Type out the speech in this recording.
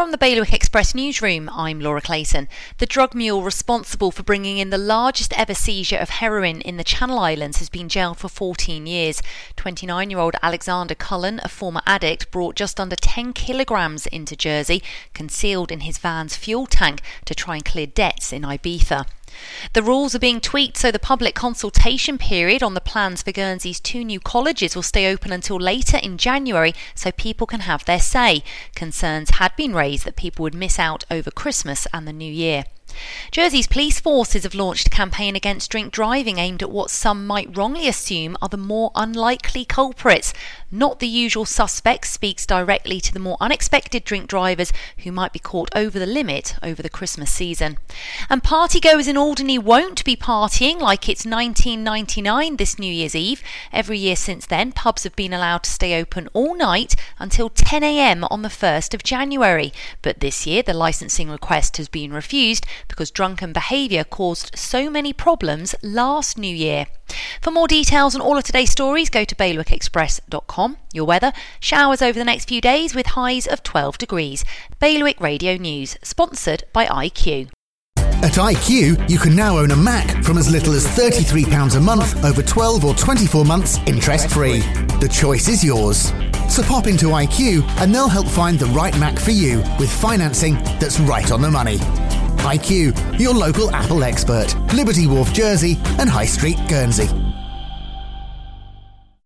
From the Bailiwick Express newsroom, I'm Laura Clayton. The drug mule responsible for bringing in the largest ever seizure of heroin in the Channel Islands has been jailed for 14 years. 29 year old Alexander Cullen, a former addict, brought just under 10 kilograms into Jersey, concealed in his van's fuel tank to try and clear debts in Ibiza. The rules are being tweaked so the public consultation period on the plans for Guernsey's two new colleges will stay open until later in January so people can have their say. Concerns had been raised that people would miss out over Christmas and the New Year. Jersey's police forces have launched a campaign against drink driving aimed at what some might wrongly assume are the more unlikely culprits. Not the usual suspects speaks directly to the more unexpected drink drivers who might be caught over the limit over the Christmas season. And partygoers in Alderney won't be partying like it's 1999 this New Year's Eve. Every year since then, pubs have been allowed to stay open all night until 10am on the 1st of January. But this year, the licensing request has been refused because drunken behaviour caused so many problems last New Year. For more details on all of today's stories, go to bailiwickexpress.com. Your weather showers over the next few days with highs of 12 degrees. Bailiwick Radio News, sponsored by IQ. At IQ, you can now own a Mac from as little as £33 a month over 12 or 24 months interest free. The choice is yours. So pop into IQ and they'll help find the right Mac for you with financing that's right on the money. IQ, your local Apple expert, Liberty Wharf, Jersey, and High Street, Guernsey.